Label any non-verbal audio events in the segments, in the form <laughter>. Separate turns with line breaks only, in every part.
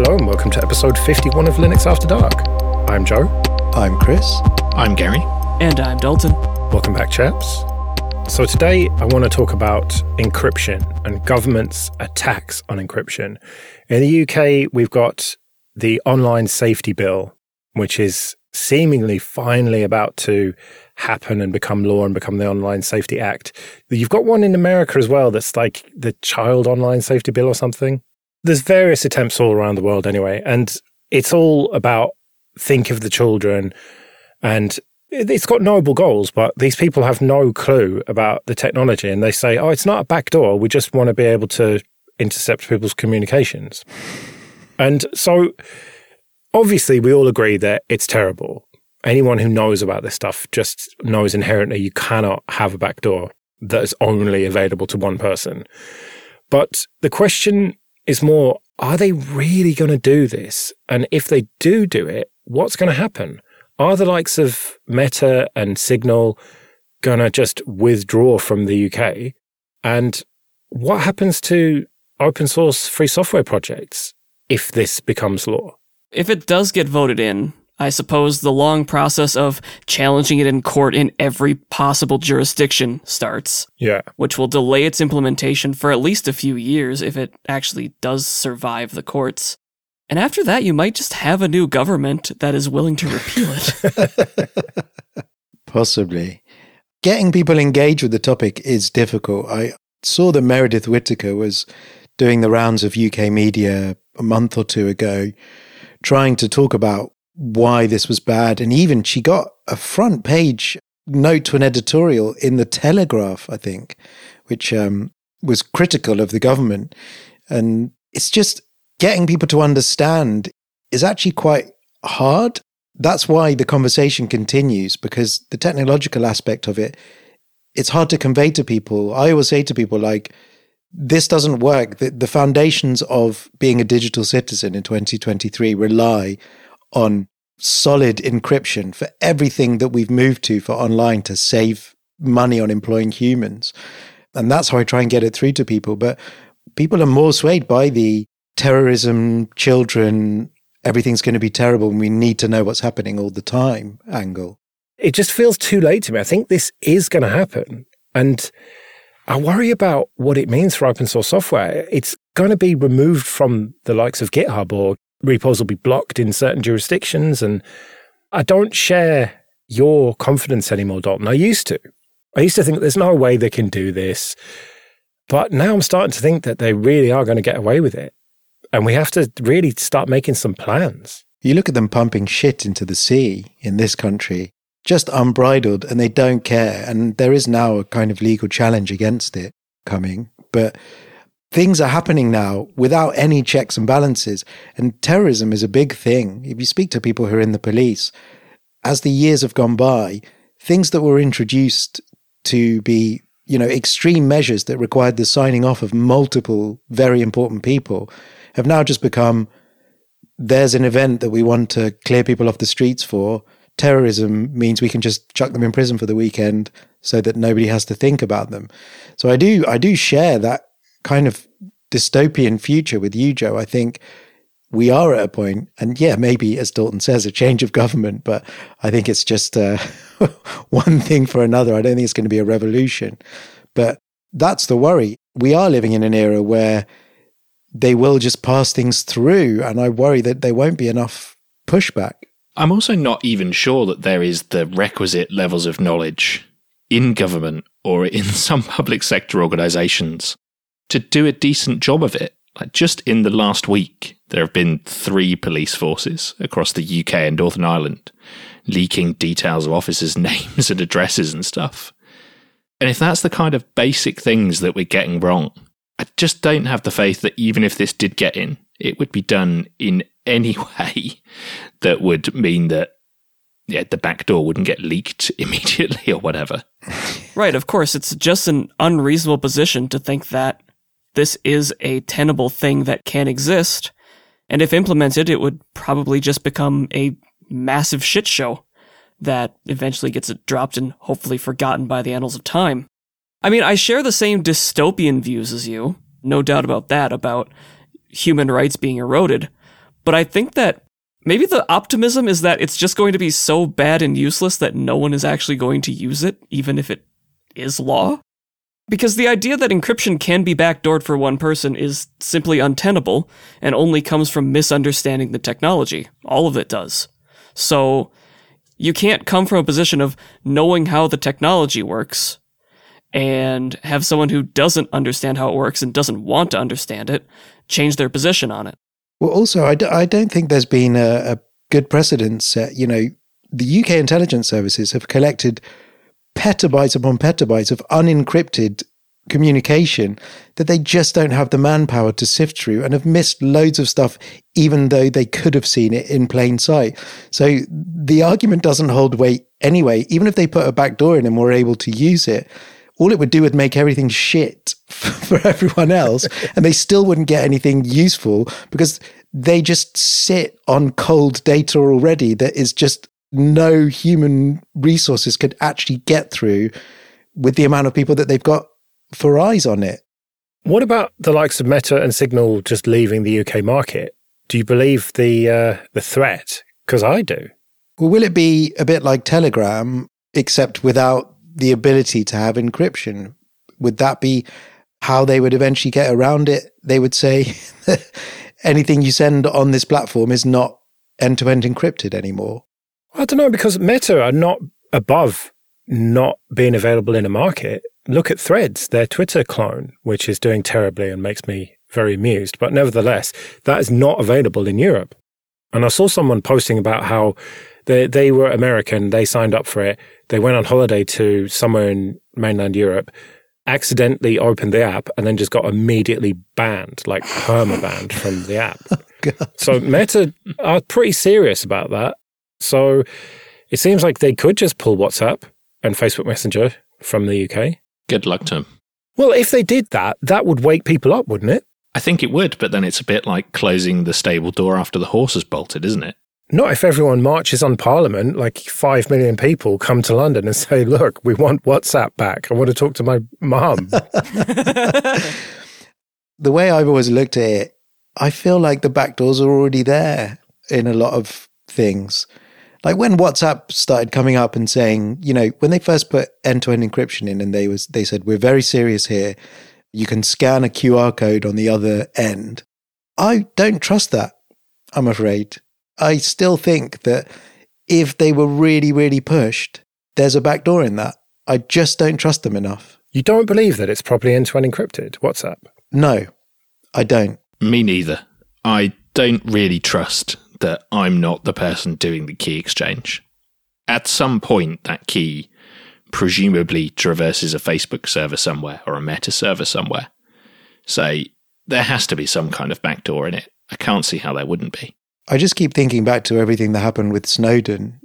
Hello and welcome to episode 51 of Linux After Dark. I'm Joe.
I'm Chris.
I'm Gary.
And I'm Dalton.
Welcome back, chaps. So, today I want to talk about encryption and government's attacks on encryption. In the UK, we've got the Online Safety Bill, which is seemingly finally about to happen and become law and become the Online Safety Act. You've got one in America as well that's like the Child Online Safety Bill or something. There's various attempts all around the world anyway, and it's all about think of the children and it's got noble goals, but these people have no clue about the technology and they say, oh, it's not a backdoor. We just want to be able to intercept people's communications. And so obviously we all agree that it's terrible. Anyone who knows about this stuff just knows inherently you cannot have a backdoor that is only available to one person. But the question is more, are they really going to do this? And if they do do it, what's going to happen? Are the likes of Meta and Signal going to just withdraw from the UK? And what happens to open source free software projects if this becomes law?
If it does get voted in, I suppose the long process of challenging it in court in every possible jurisdiction starts.
Yeah.
Which will delay its implementation for at least a few years if it actually does survive the courts. And after that, you might just have a new government that is willing to repeal it. <laughs>
Possibly. Getting people engaged with the topic is difficult. I saw that Meredith Whittaker was doing the rounds of UK media a month or two ago, trying to talk about why this was bad. And even she got a front page note to an editorial in the Telegraph, I think, which um, was critical of the government. And it's just getting people to understand is actually quite hard. That's why the conversation continues because the technological aspect of it, it's hard to convey to people. I always say to people, like, this doesn't work. The, the foundations of being a digital citizen in 2023 rely on solid encryption for everything that we've moved to for online to save money on employing humans. And that's how I try and get it through to people. But people are more swayed by the terrorism, children, everything's going to be terrible and we need to know what's happening all the time angle.
It just feels too late to me. I think this is going to happen. And I worry about what it means for open source software. It's going to be removed from the likes of GitHub or repos will be blocked in certain jurisdictions. And I don't share your confidence anymore, Dalton. I used to. I used to think there's no way they can do this. But now I'm starting to think that they really are going to get away with it. And we have to really start making some plans.
You look at them pumping shit into the sea in this country, just unbridled, and they don't care. And there is now a kind of legal challenge against it coming. But things are happening now without any checks and balances. And terrorism is a big thing. If you speak to people who are in the police, as the years have gone by, things that were introduced to be, you know, extreme measures that required the signing off of multiple very important people have now just become there's an event that we want to clear people off the streets for. Terrorism means we can just chuck them in prison for the weekend so that nobody has to think about them. So I do I do share that kind of dystopian future with you, Joe. I think we are at a point, and yeah, maybe as Dalton says, a change of government, but I think it's just uh, <laughs> one thing for another. I don't think it's going to be a revolution, but that's the worry. We are living in an era where they will just pass things through. And I worry that there won't be enough pushback.
I'm also not even sure that there is the requisite levels of knowledge in government or in <laughs> some public sector organizations to do a decent job of it. Like just in the last week, there have been three police forces across the UK and Northern Ireland leaking details of officers' <laughs> names and addresses and stuff. And if that's the kind of basic things that we're getting wrong, I just don't have the faith that even if this did get in, it would be done in <laughs> any way that would mean that yeah, the back door wouldn't get leaked <laughs> immediately or whatever.
Right, of course, it's just an unreasonable position to think that this is a tenable thing that can exist, and if implemented, it would probably just become a massive shit show that eventually gets dropped and hopefully forgotten by the annals of time. I mean, I share the same dystopian views as you, no doubt about that, about human rights being eroded. But I think that maybe the optimism is that it's just going to be so bad and useless that no one is actually going to use it, even if it is law. Because the idea that encryption can be backdoored for one person is simply untenable and only comes from misunderstanding the technology. All of it does. So you can't come from a position of knowing how the technology works and have someone who doesn't understand how it works and doesn't want to understand it change their position on it.
Well, also, I d- I don't think there's been a, a good precedent set. You know, the UK intelligence services have collected petabytes upon petabytes of unencrypted communication that they just don't have the manpower to sift through and have missed loads of stuff, even though they could have seen it in plain sight. So the argument doesn't hold weight anyway. Even if they put a backdoor in and were able to use it, all it would do would make everything shit <laughs> for everyone else. and they still wouldn't get anything useful because they just sit on cold data already that is just no human resources could actually get through with the amount of people that they've got for eyes on it.
What about the likes of Meta and Signal just leaving the UK market? Do you believe the uh, the threat? Because I do.
Well, will it be a bit like Telegram, except without the ability to have encryption? Would that be how they would eventually get around it? They would say <laughs> anything you send on this platform is not end to end encrypted anymore.
I don't know because Meta are not above not being available in a market. Look at Threads, their Twitter clone, which is doing terribly and makes me very amused. But nevertheless, that is not available in Europe. And I saw someone posting about how they, they were American, they signed up for it, they went on holiday to somewhere in mainland Europe, accidentally opened the app, and then just got immediately banned, like perma banned from the app. <laughs> Oh, so Meta are pretty serious about that. So it seems like they could just pull WhatsApp and Facebook Messenger from the UK.
Good luck to them.
Well, if they did that, that would wake people up, wouldn't it?
I think it would, but then it's a bit like closing the stable door after the horse has bolted, isn't it?
Not if everyone marches on Parliament, like five million people come to London and say, look, we want WhatsApp back. I want to talk to my mum. <laughs> <laughs>
the way I've always looked at it, I feel like the back doors are already there in a lot of things. Like when WhatsApp started coming up and saying, you know, when they first put end-to-end encryption in and they was they said, We're very serious here. You can scan a QR code on the other end. I don't trust that, I'm afraid. I still think that if they were really, really pushed, there's a backdoor in that. I just don't trust them enough.
You don't believe that it's properly end to end encrypted? WhatsApp?
No, I don't.
Me neither. I don't really trust that I'm not the person doing the key exchange. At some point, that key presumably traverses a Facebook server somewhere or a meta server somewhere. So there has to be some kind of backdoor in it. I can't see how there wouldn't be.
I just keep thinking back to everything that happened with Snowden.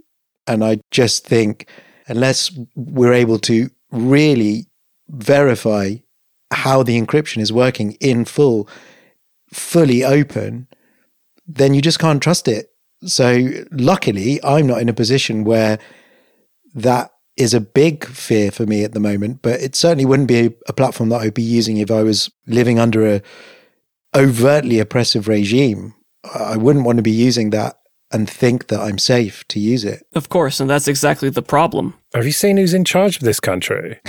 And I just think, unless we're able to really verify how the encryption is working in full, fully open, then you just can't trust it. So, luckily, I'm not in a position where that is a big fear for me at the moment, but it certainly wouldn't be a, a platform that I'd be using if I was living under a overtly oppressive regime. I wouldn't want to be using that and think that I'm safe to use it.
Of course, and that's exactly the problem.
Have you seen who's in charge of this country?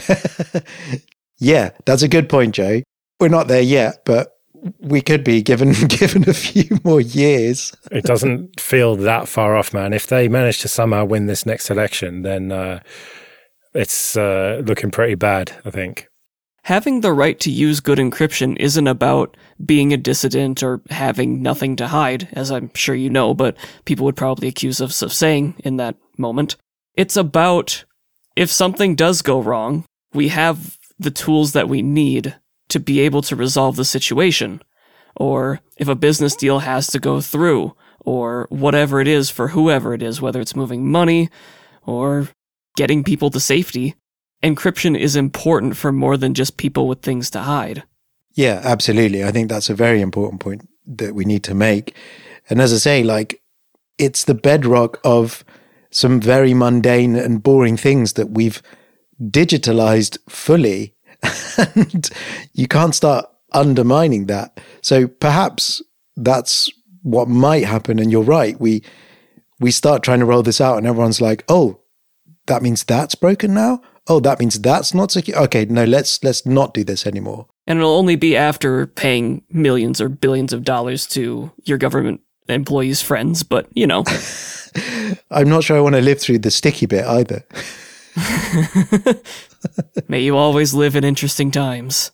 <laughs>
yeah, that's a good point, Joe. We're not there yet, but we could be given <laughs> given a few more years.
it doesn't feel that far off, man. If they manage to somehow win this next election, then uh, it's uh, looking pretty bad. I think.
Having the right to use good encryption isn't about being a dissident or having nothing to hide, as I'm sure you know, but people would probably accuse us of saying in that moment. It's about if something does go wrong, we have the tools that we need to be able to resolve the situation, or if a business deal has to go through, or whatever it is for whoever it is, whether it's moving money or getting people to safety, encryption is important for more than just people with things to hide.
Yeah, absolutely. I think that's a very important point that we need to make. And as I say, like, it's the bedrock of some very mundane and boring things that we've digitalized fully <laughs> and you can't start undermining that. So perhaps that's what might happen. And you're right. We we start trying to roll this out, and everyone's like, "Oh, that means that's broken now. Oh, that means that's not secure. Okay, no, let's let's not do this anymore."
And it'll only be after paying millions or billions of dollars to your government employees' friends, but you know. <laughs>
I'm not sure I want to live through the sticky bit either. <laughs>
May you always live in interesting times.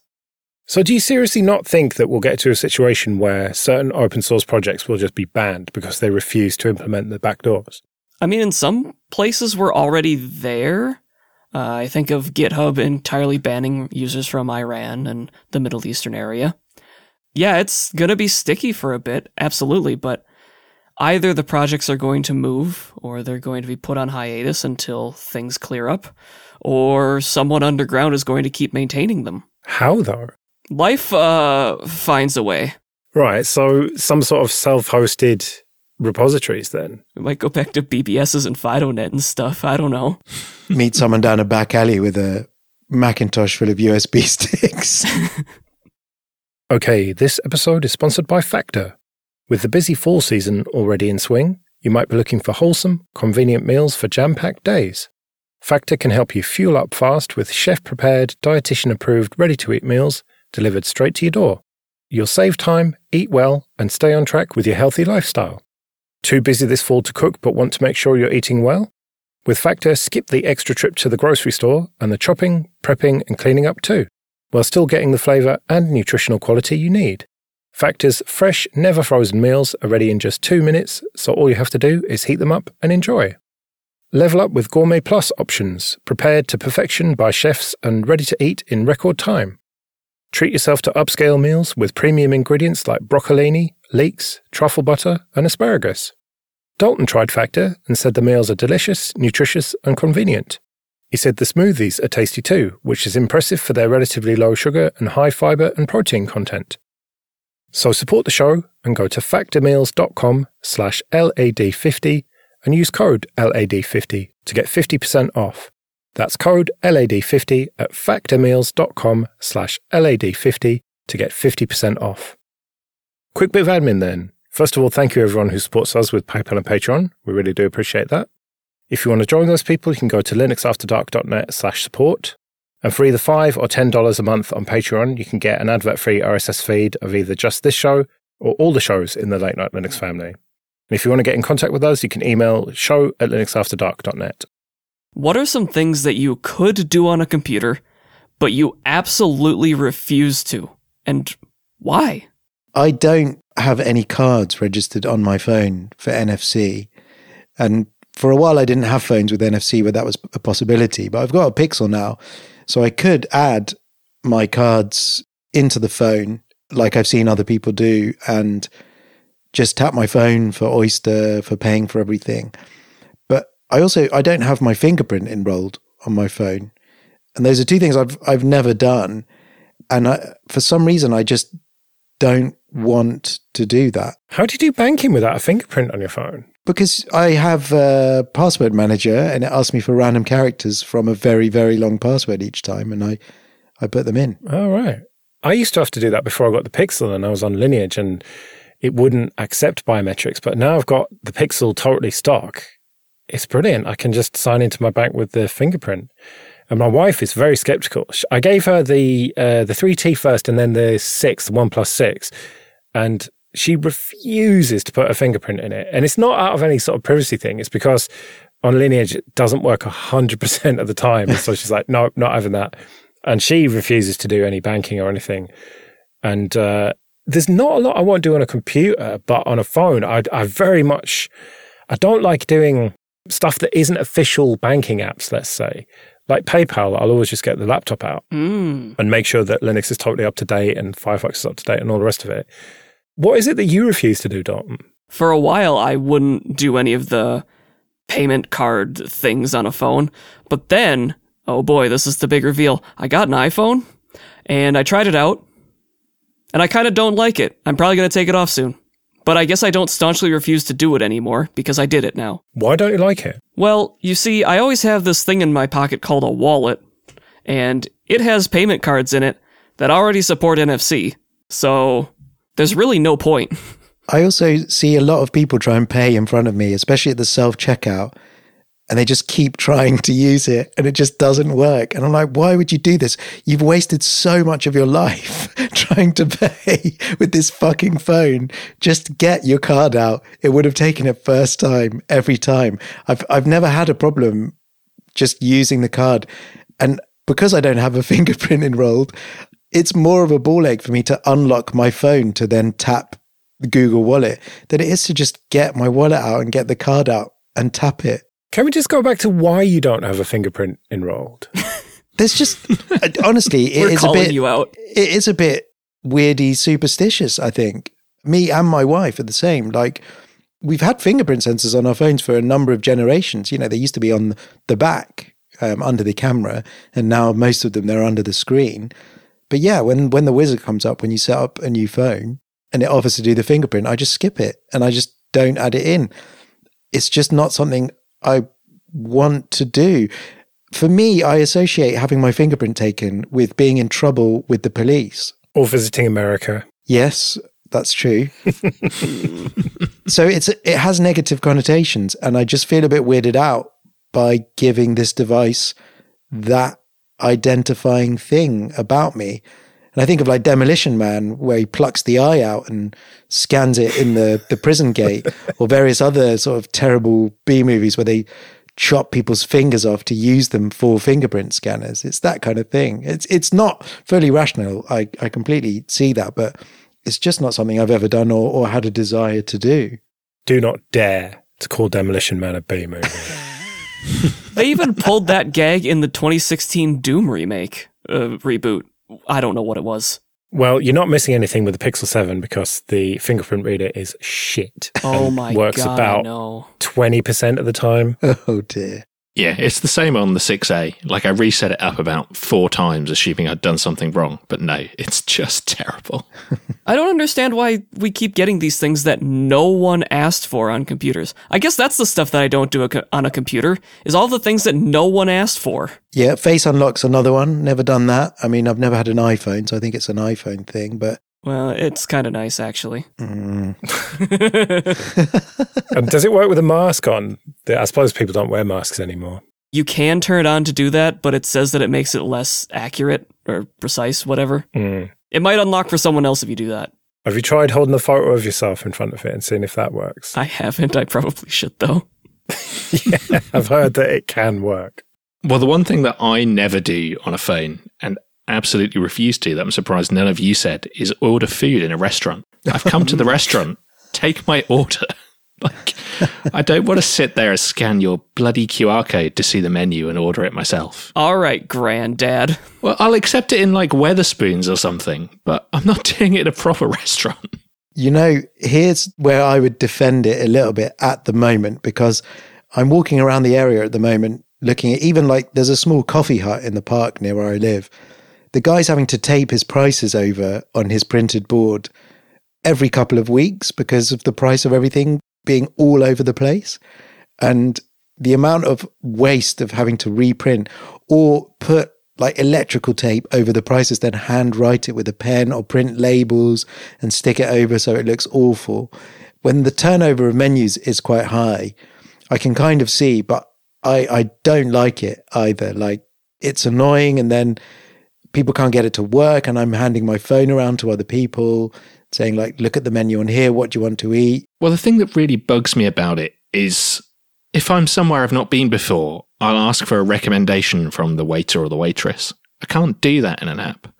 So, do you seriously not think that we'll get to a situation where certain open source projects will just be banned because they refuse to implement the backdoors?
I mean, in some places we're already there. Uh, I think of GitHub entirely banning users from Iran and the Middle Eastern area. Yeah, it's going to be sticky for a bit, absolutely, but either the projects are going to move or they're going to be put on hiatus until things clear up, or someone underground is going to keep maintaining them.
How, though?
Life uh, finds a way.
Right, so some sort of self hosted repositories then.
We might go back to BBSs and FidoNet and stuff. I don't know.
Meet someone down a back alley with a Macintosh full of USB <laughs> sticks. <laughs>
okay, this episode is sponsored by Factor. With the busy fall season already in swing, you might be looking for wholesome, convenient meals for jam packed days. Factor can help you fuel up fast with chef prepared, dietitian approved, ready to eat meals delivered straight to your door. You'll save time, eat well, and stay on track with your healthy lifestyle. Too busy this fall to cook but want to make sure you're eating well? With Factor, skip the extra trip to the grocery store and the chopping, prepping, and cleaning up too, while still getting the flavour and nutritional quality you need. Factor's fresh, never frozen meals are ready in just two minutes, so all you have to do is heat them up and enjoy. Level up with Gourmet Plus options, prepared to perfection by chefs and ready to eat in record time. Treat yourself to upscale meals with premium ingredients like broccolini, leeks, truffle butter, and asparagus. Dalton tried Factor and said the meals are delicious, nutritious, and convenient. He said the smoothies are tasty too, which is impressive for their relatively low sugar and high fiber and protein content. So support the show and go to factormeals.com slash LAD50 and use code LAD50 to get 50% off. That's code LAD50 at factormeals.com slash LAD50 to get 50% off. Quick bit of admin then. First of all, thank you everyone who supports us with PayPal and Patreon. We really do appreciate that. If you want to join those people, you can go to linuxafterdark.net slash support. And for either 5 or $10 a month on Patreon, you can get an advert-free RSS feed of either just this show or all the shows in the Late Night Linux family. And if you want to get in contact with us, you can email show at linuxafterdark.net.
What are some things that you could do on a computer, but you absolutely refuse to? And why?
I don't have any cards registered on my phone for NFC. And for a while, I didn't have phones with NFC where that was a possibility, but I've got a Pixel now. So I could add my cards into the phone like I've seen other people do and just tap my phone for Oyster, for paying for everything. But I also I don't have my fingerprint enrolled on my phone, and those are two things I've I've never done, and I, for some reason I just don't want to do that.
How do you do banking without a fingerprint on your phone?
Because I have a password manager, and it asks me for random characters from a very very long password each time, and I I put them in.
Oh right. I used to have to do that before I got the Pixel, and I was on Lineage, and it wouldn't accept biometrics. But now I've got the Pixel totally stock it's brilliant. I can just sign into my bank with the fingerprint. And my wife is very skeptical. I gave her the uh, the 3T first and then the six, the OnePlus six. And she refuses to put a fingerprint in it. And it's not out of any sort of privacy thing. It's because on Lineage, it doesn't work 100% of the time. so she's like, no, not having that. And she refuses to do any banking or anything. And uh, there's not a lot I won't do on a computer, but on a phone, I, I very much, I don't like doing stuff that isn't official banking apps, let's say. Like PayPal, I'll always just get the laptop out
mm.
and make sure that Linux is totally up to date and Firefox is up to date and all the rest of it. What is it that you refuse to do, Dalton?
For a while, I wouldn't do any of the payment card things on a phone. But then, oh boy, this is the big reveal. I got an iPhone and I tried it out and I kind of don't like it. I'm probably going to take it off soon. But I guess I don't staunchly refuse to do it anymore because I did it now.
Why don't you like it?
Well, you see, I always have this thing in my pocket called a wallet, and it has payment cards in it that already support NFC. So there's really no point.
I also see a lot of people try and pay in front of me, especially at the self checkout, and they just keep trying to use it and it just doesn't work. And I'm like, why would you do this? You've wasted so much of your life <laughs> trying to pay with this fucking phone. Just get your card out. It would have taken it first time every time. I've I've never had a problem just using the card. And because I don't have a <laughs> fingerprint enrolled, it's more of a ball ache for me to unlock my phone to then tap the Google Wallet than it is to just get my wallet out and get the card out and tap it.
Can we just go back to why you don't have a fingerprint enrolled? <laughs>
There's just honestly, it
We're
is a
calling
bit.
you out.
It is a bit weirdy, superstitious. I think me and my wife are the same. Like we've had fingerprint sensors on our phones for a number of generations. You know, they used to be on the back um, under the camera, and now most of them they're under the screen. But yeah, when when the wizard comes up when you set up a new phone and it offers to do the fingerprint, I just skip it and I just don't add it in. It's just not something I want to do. For me, I associate having my fingerprint taken with being in trouble with the police.
or visiting America?
Yes, that's true. <laughs> so it's it has negative connotations, and I just feel a bit weirded out by giving this device that identifying thing about me. And I think of like Demolition Man, where he plucks the eye out and scans it in the, the prison <laughs> gate, or various other sort of terrible B movies where they chop people's fingers off to use them for fingerprint scanners. It's that kind of thing. It's it's not fully rational. I, I completely see that, but it's just not something I've ever done or, or had a desire to do.
Do not dare to call Demolition Man a B movie. <laughs>
They even pulled that gag in the 2016 Doom remake uh, reboot. I don't know what it was.
well, you're not missing anything with the Pixel 7 because the fingerprint reader is shit.
Oh
and
my
works
god!
about
no.
20% of the time. <laughs>
Oh dear.
Yeah, it's the same on the 6A. Like I reset it up about four times, assuming I'd done something wrong. But no, <laughs> it's just terrible.
I don't understand why we keep getting these things that no one asked for on computers. I guess that's the stuff that I don't do a co- on a computer is all the things that no one asked for.
Yeah, face unlock's another one. Never done that. I mean, I've never had an iPhone, so I think it's an iPhone thing. But
Well, it's kind of nice actually.
mm, <laughs>
and does it work with a mask on? I suppose people don't wear masks anymore.
you can turn it on to do that, but it says that it makes it less accurate or precise, whatever.
Mm.
It might unlock for someone else if you do that.
Have you tried holding a photo of yourself in front of it and seeing if that works?
I haven't. I probably should though. <laughs>
I've heard that it can work.
Well, the one thing that I never do on a phone and absolutely refuse to, that I'm surprised none of you said, is order food in a restaurant. I've come to the <laughs> restaurant, take my order. <laughs> Like, I don't want to sit there and scan your bloody QR code to see the menu and order it myself.
All right, granddad.
Well, I'll accept it in like Wetherspoons or something, but I'm not <laughs> doing it in a proper restaurant.
you know, here's where I would defend it a little bit at the moment because I'm walking around the area at the moment looking at even like there's a small coffee hut in the park near where I live. The guy's having to tape his prices over on his printed board every couple of weeks because of the price of everything being all over the place. And the amount of waste of having to reprint or put like electrical tape over the prices, then hand write it with a pen or print labels and stick it over so it looks awful. When the turnover of menus is quite high, I can kind of see, but I, I don't like it either. Like it's annoying and then people can't get it to work and I'm handing my phone around to other people saying like, look at the menu on here. What do you want to eat?
Well, the thing that really bugs me about it is if I'm somewhere I've not been before, I'll ask for a recommendation from the waiter or the waitress. I can't do that in an app.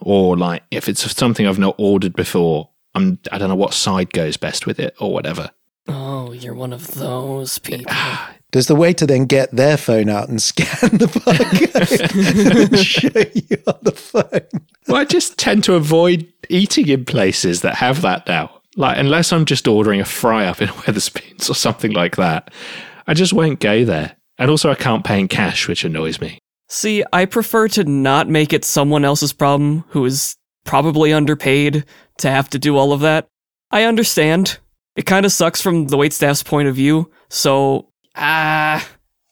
Or like if it's something I've not ordered before, I'm I don't know what side goes best with it or whatever.
Oh, you're one of those people.
Ah, Does the waiter then get their phone out and <laughs> scan the barcode and show you on the phone?
Well, I just tend to avoid eating in places that have that now. Like unless I'm just ordering a fry up in <laughs> Wetherspoons or something like that, I just won't go there. And also, I can't pay in cash, which annoys me.
See, I prefer to not make it someone else's problem who is probably underpaid to have to do all of that. I understand. It kind of sucks from the waitstaff's point of view, so ah,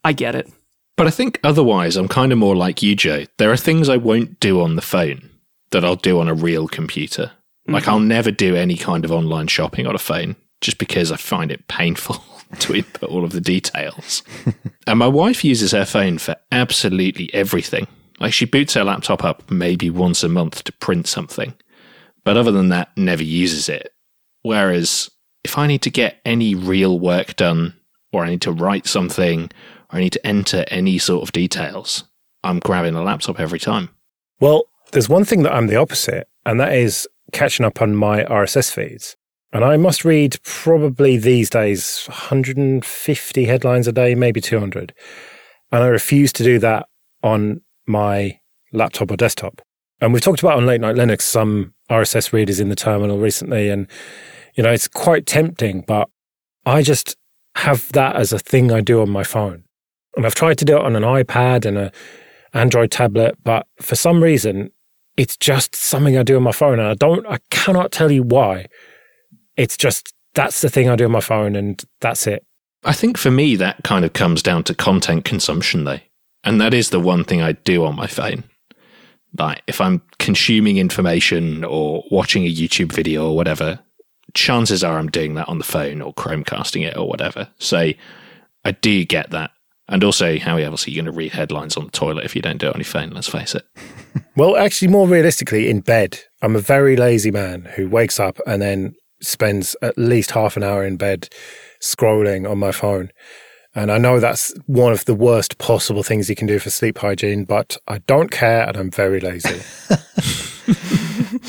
I get it.
But I think otherwise, I'm kind of more like you, Joe. There are things I won't do on the phone that I'll do on a real computer. Like, I'll never do any kind of online shopping on a phone just because I find it painful <laughs> to input all of the details. <laughs> and my wife uses her phone for absolutely everything. Like, she boots her laptop up maybe once a month to print something, but other than that, never uses it. Whereas, if I need to get any real work done, or I need to write something, or I need to enter any sort of details, I'm grabbing a laptop every time.
Well, there's one thing that I'm the opposite, and that is catching up on my RSS feeds. And I must read probably these days 150 headlines a day, maybe 200. And I refuse to do that on my laptop or desktop. And we've talked about on Late Night Linux some RSS readers in the terminal recently. And, you know, it's quite tempting, but I just have that as a thing I do on my phone. And I've tried to do it on an iPad and a Android tablet, but for some reason, it's just something I do on my phone. And I don't, I cannot tell you why. It's just, that's the thing I do on my phone and that's it.
I think for me, that kind of comes down to content consumption, though. And that is the one thing I do on my phone. Like, if I'm consuming information or watching a YouTube video or whatever, chances are I'm doing that on the phone or Chromecasting it or whatever. So I do get that. And also, how else are you going to read headlines on the toilet if you don't do it on your phone? Let's face it. <laughs>
well, actually, more realistically, in bed, I'm a very lazy man who wakes up and then spends at least half an hour in bed scrolling on my phone. And I know that's one of the worst possible things you can do for sleep hygiene, but I don't care and I'm very lazy. <laughs>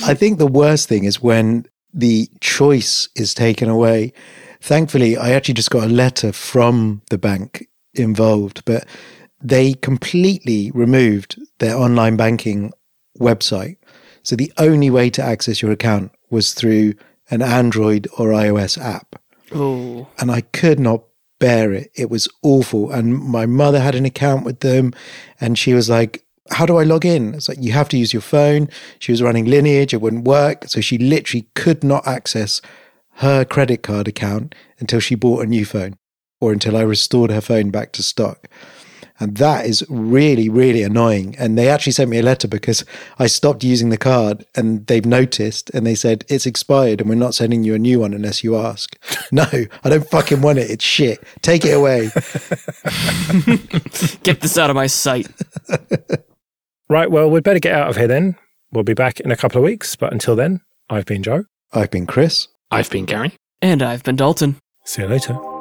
I think the worst thing is when the choice is taken away. Thankfully, I actually just got a letter from the bank involved, but they completely removed their online banking website. So the only way to access your account was through an Android or iOS app.
Oh.
And I could not bear it. It was awful. And my mother had an account with them and she was like, how do I log in? It's like, you have to use your phone. She was running Lineage, it wouldn't work. So she literally could not access her credit card account until she bought a new phone or until I restored her phone back to stock. And that is really, really annoying. And they actually sent me a letter because I stopped using the card and they've noticed and they said, it's expired and we're not sending you a new one unless you ask. <laughs> no, I don't fucking want it. It's shit. Take it away. <laughs>
Get this out of my sight. <laughs>
right. Well, we'd better get out of here then. We'll be back in a couple of weeks. But until then, I've been Joe.
I've been Chris.
I've been Gary.
And I've been Dalton.
See you later.